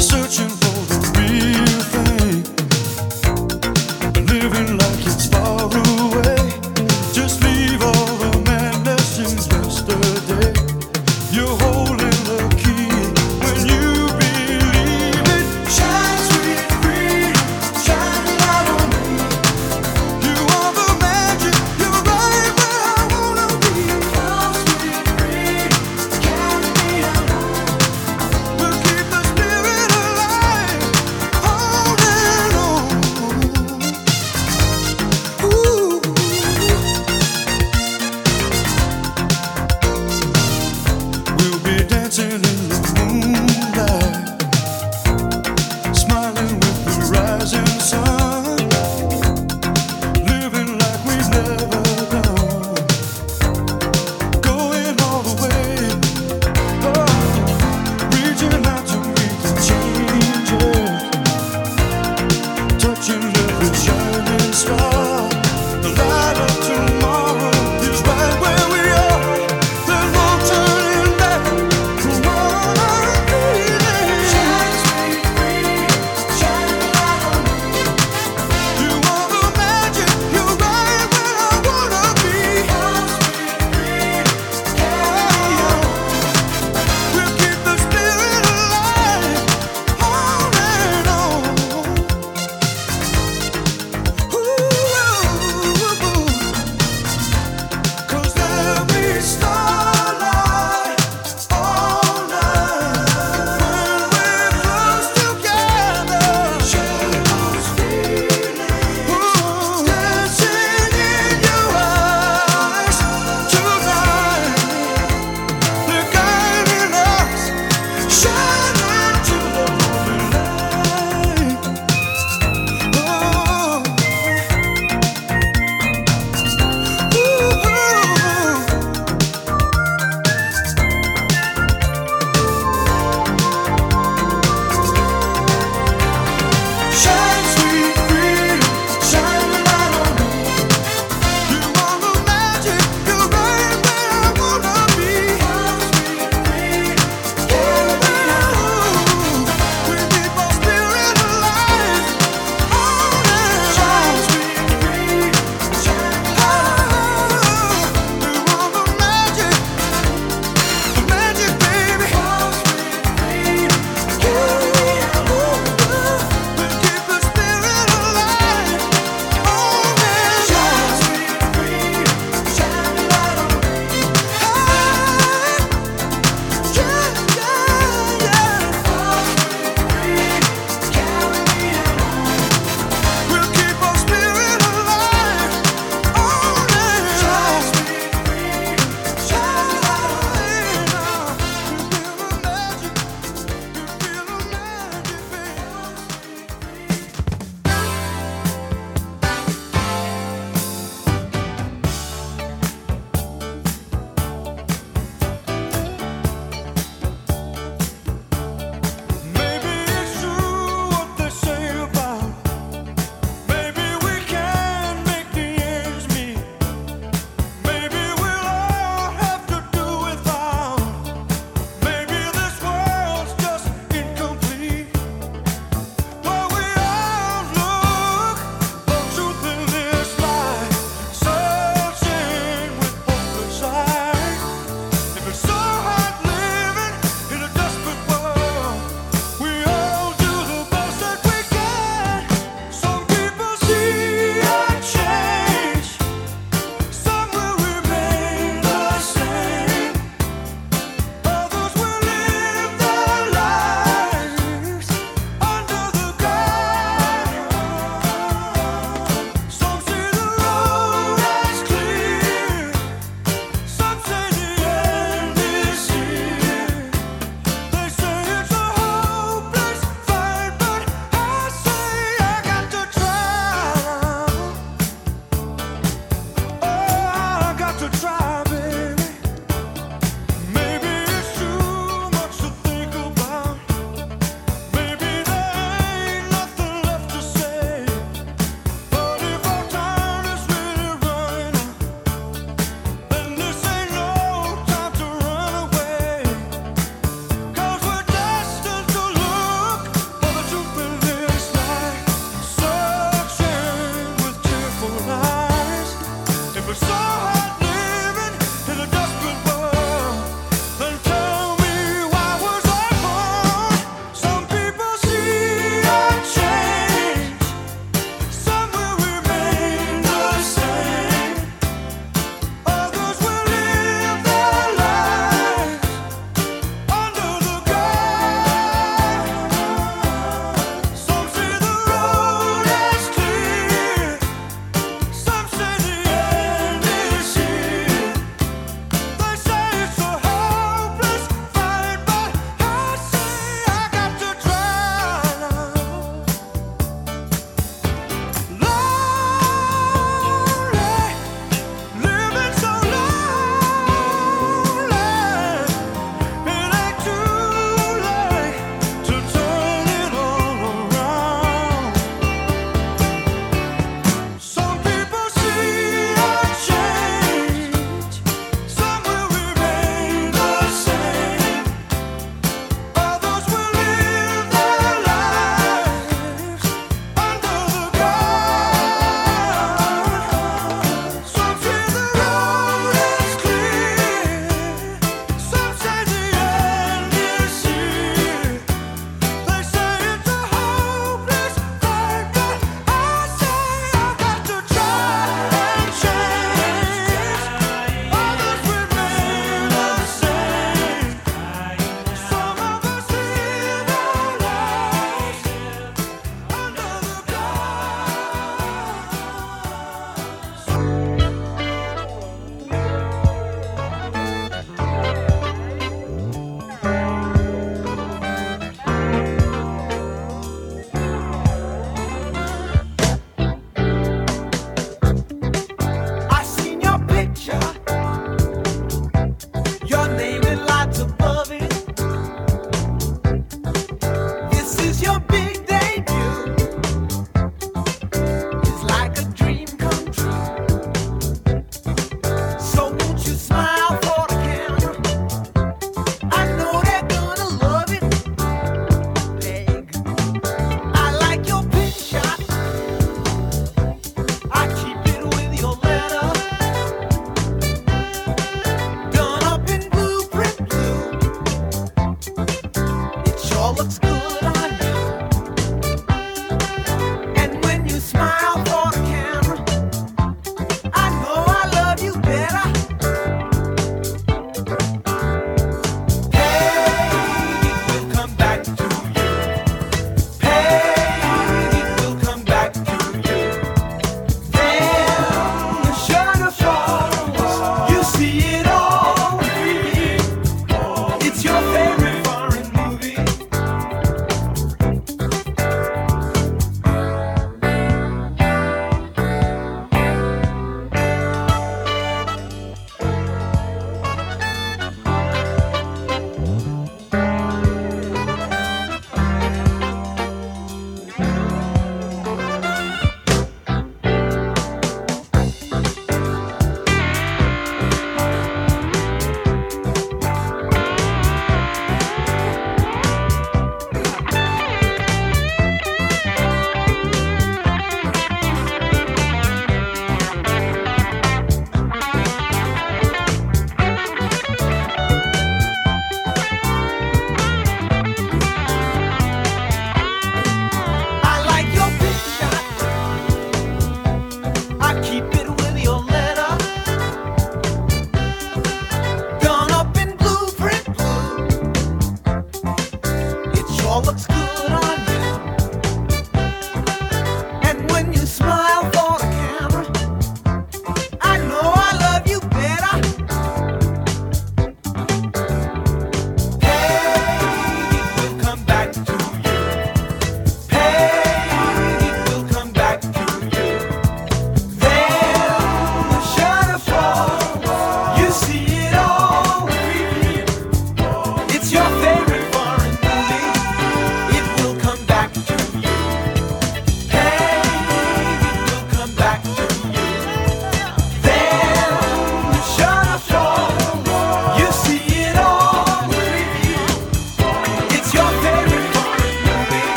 失去。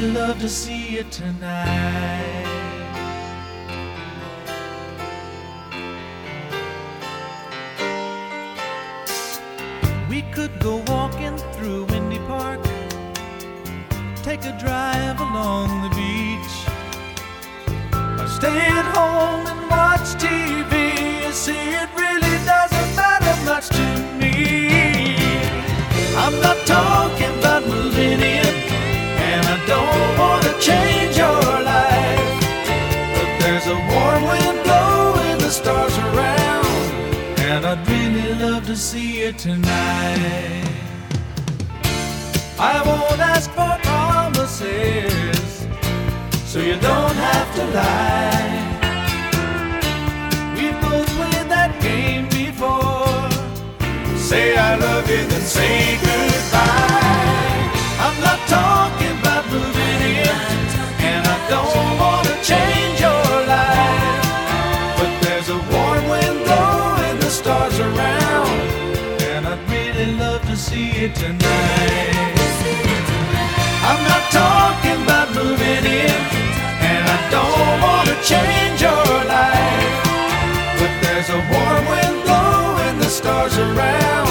really love to see you tonight. We could go walking through Windy Park, take a drive along the beach, or stay at home and watch TV. You see, it really doesn't matter much to me. I'm not talking. See you tonight. I won't ask for promises, so you don't have to lie. We both played that game before. Say I love you, then say goodbye. To tonight. I'm not talking about moving in, and I don't want to change your life. But there's a warm wind blowing the stars around,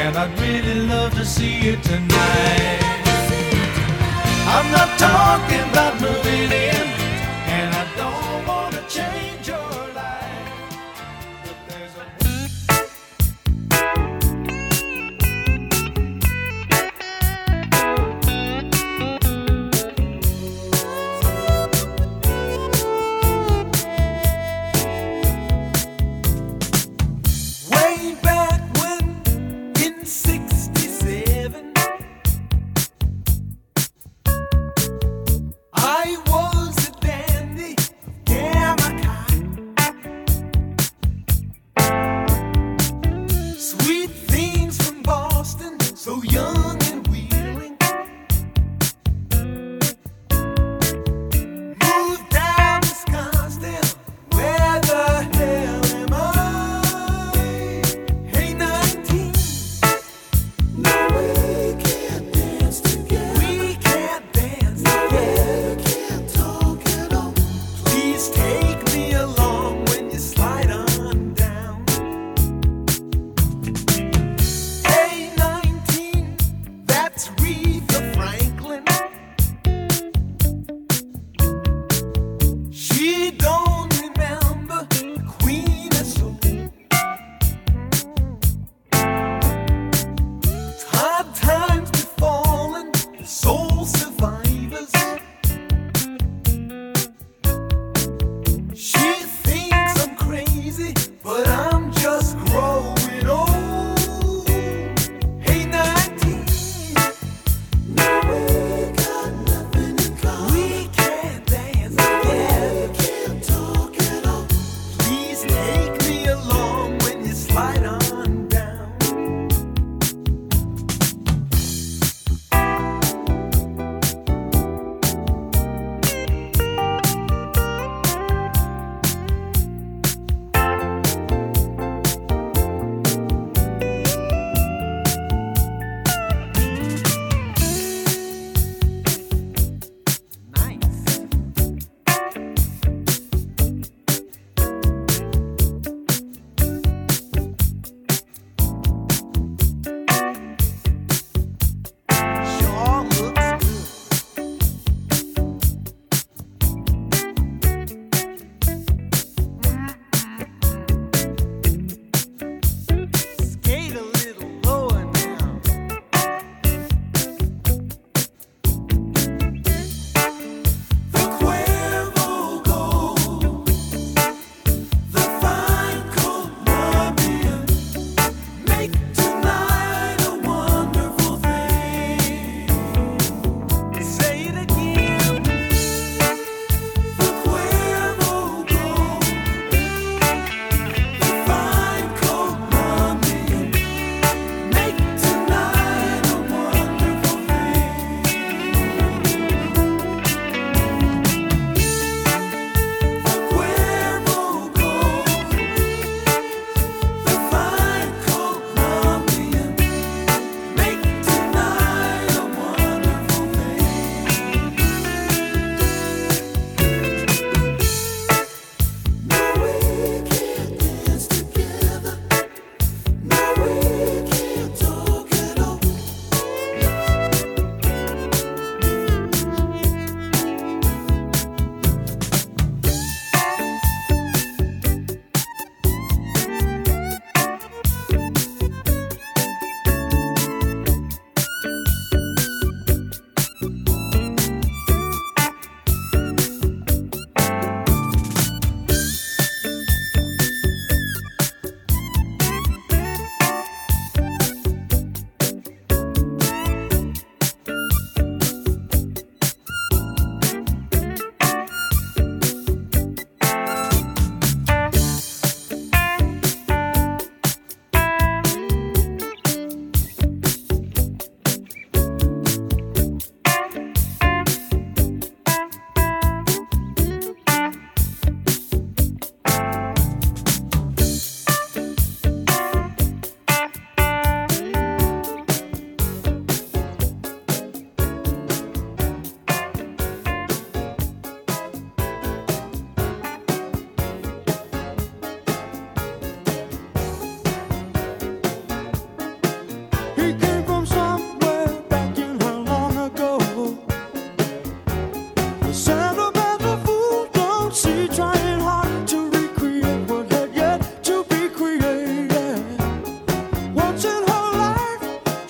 and I'd really love to see you tonight. I'm not talking about moving in,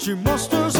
She musters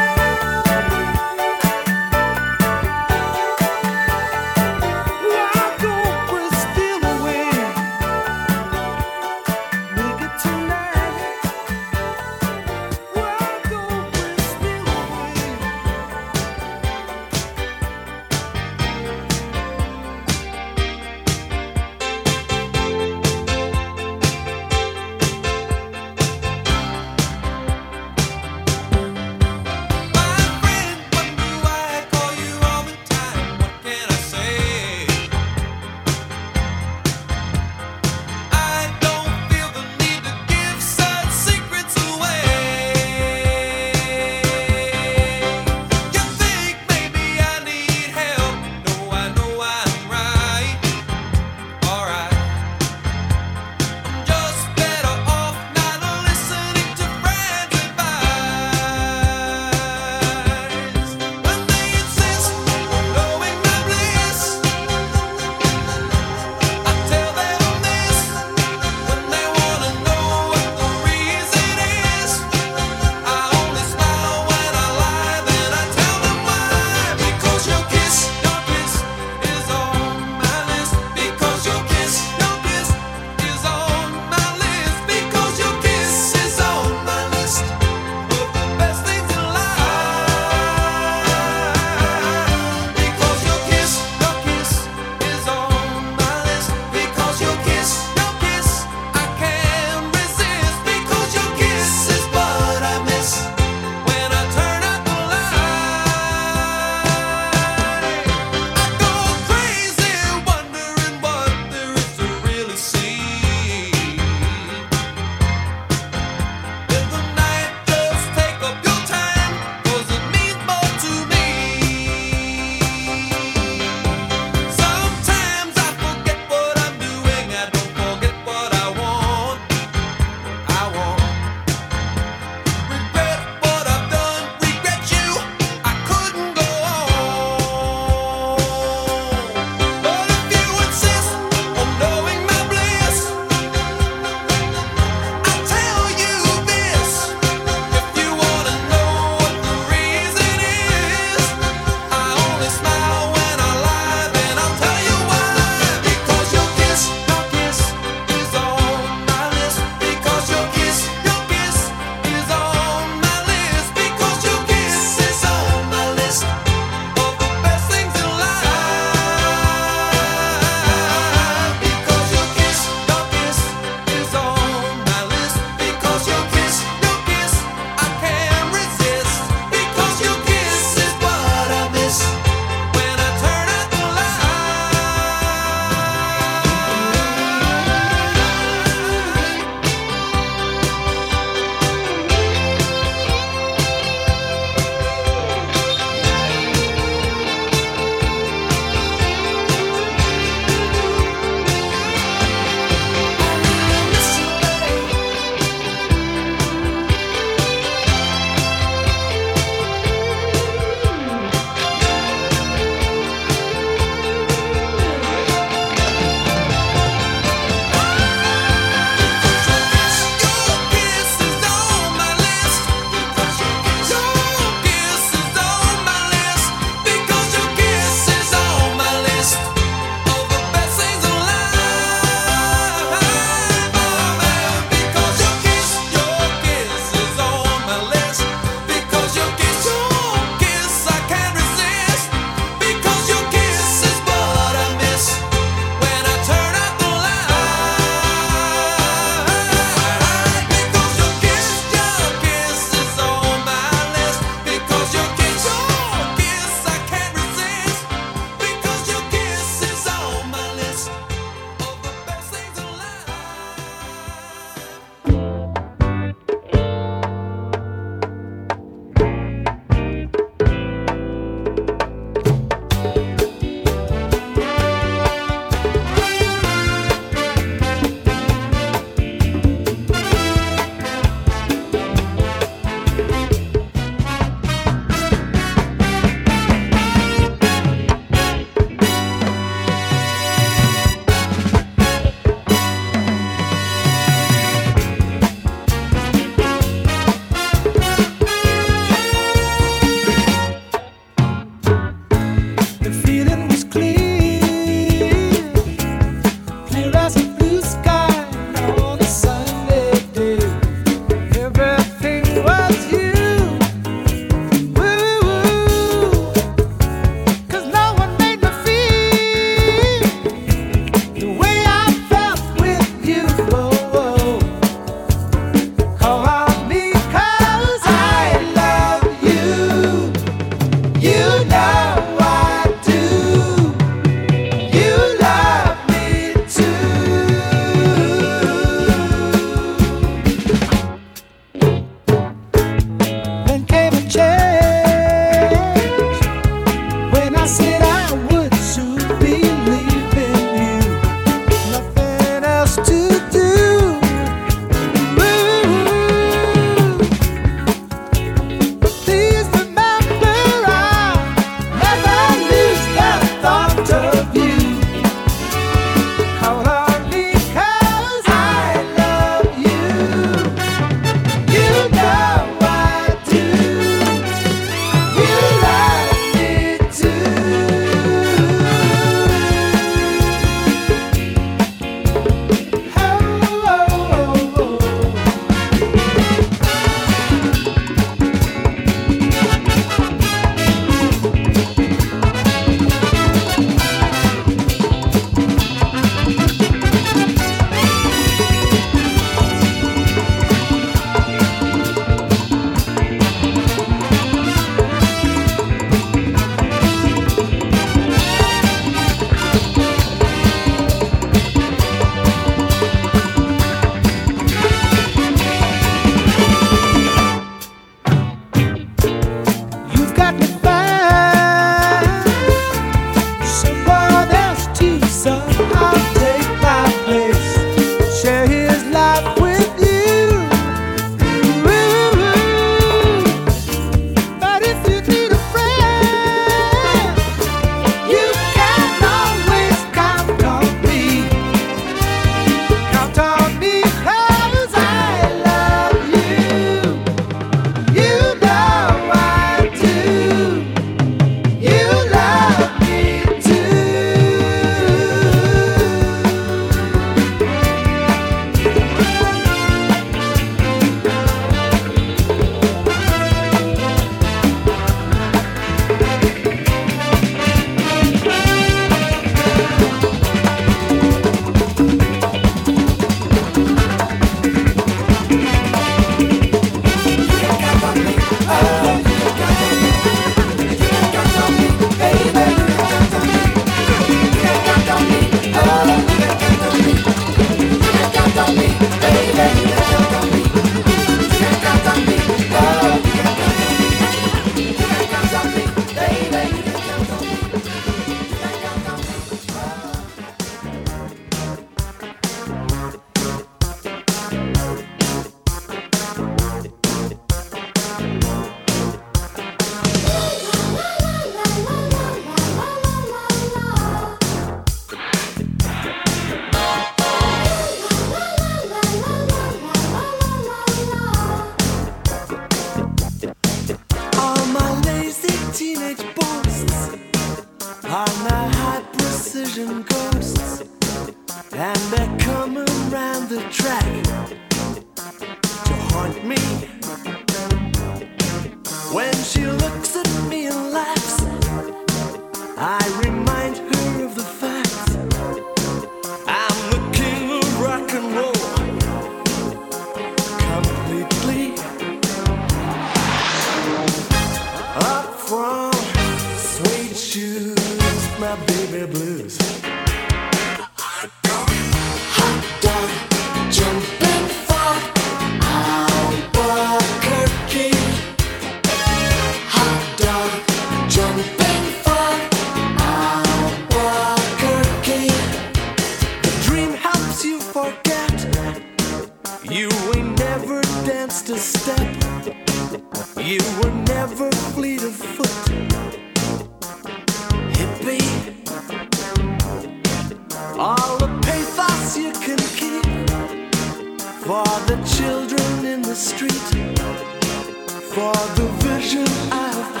Jumping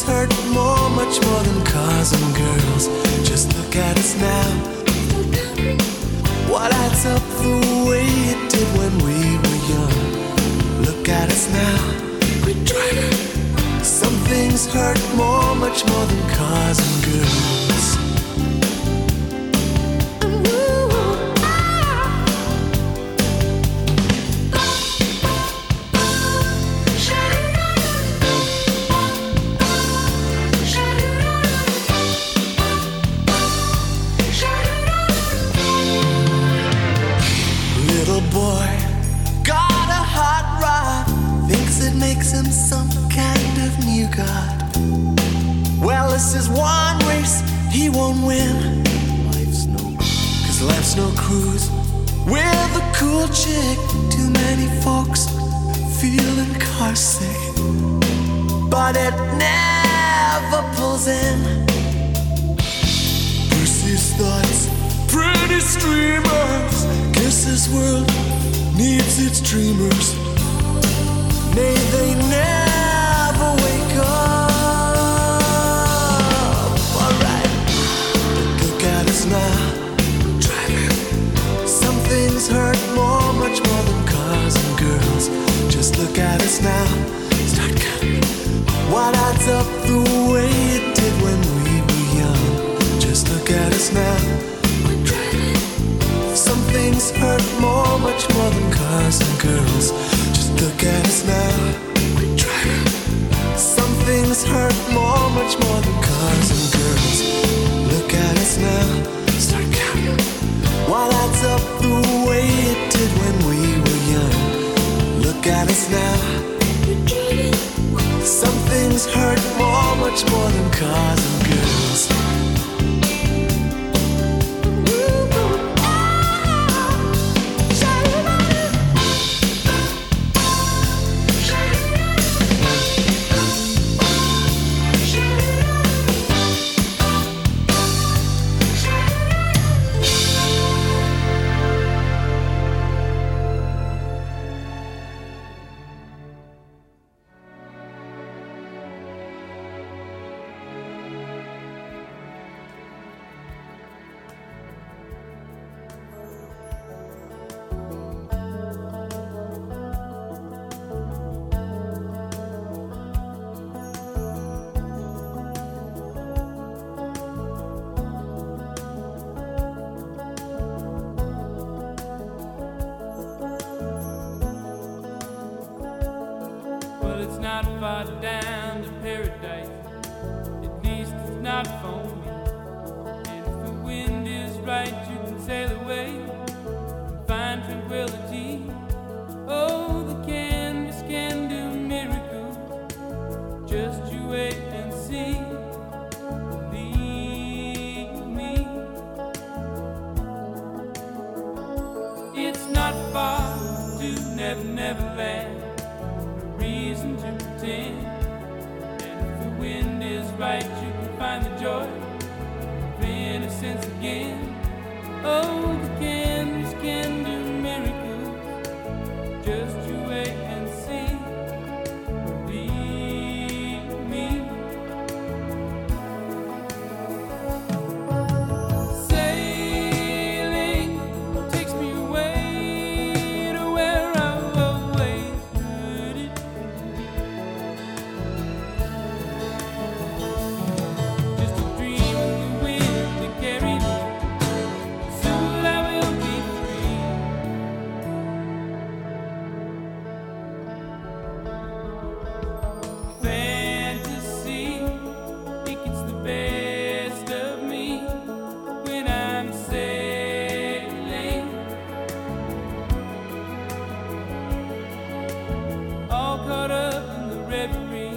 has hurt more, much more than cars and girls. Just look at us now. What adds up the way it did when we were young? Look at us now. Some things hurt more, much more than cars and girls. caught up in the reverie.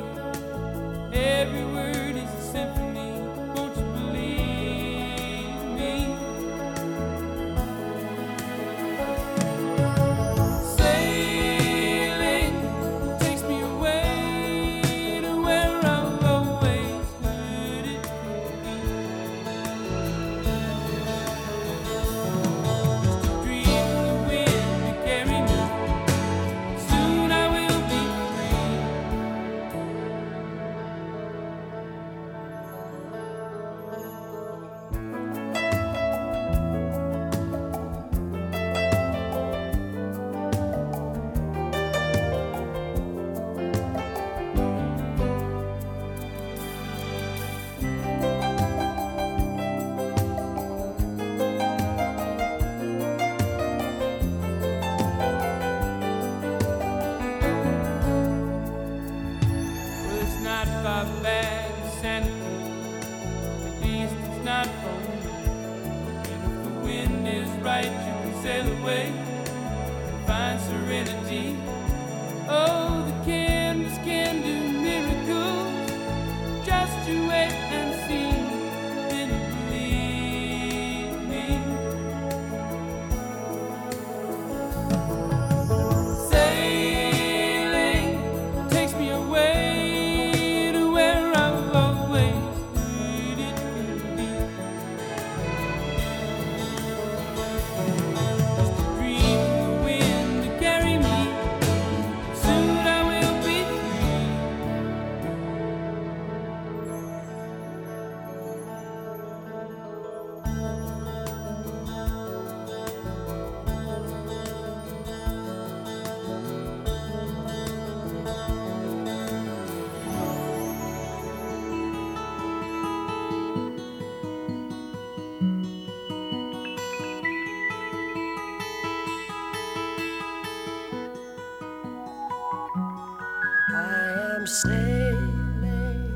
am sailing,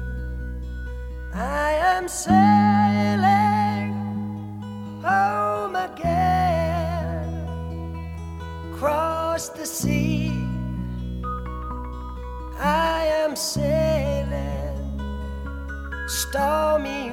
I am sailing home again. Across the sea, I am sailing stormy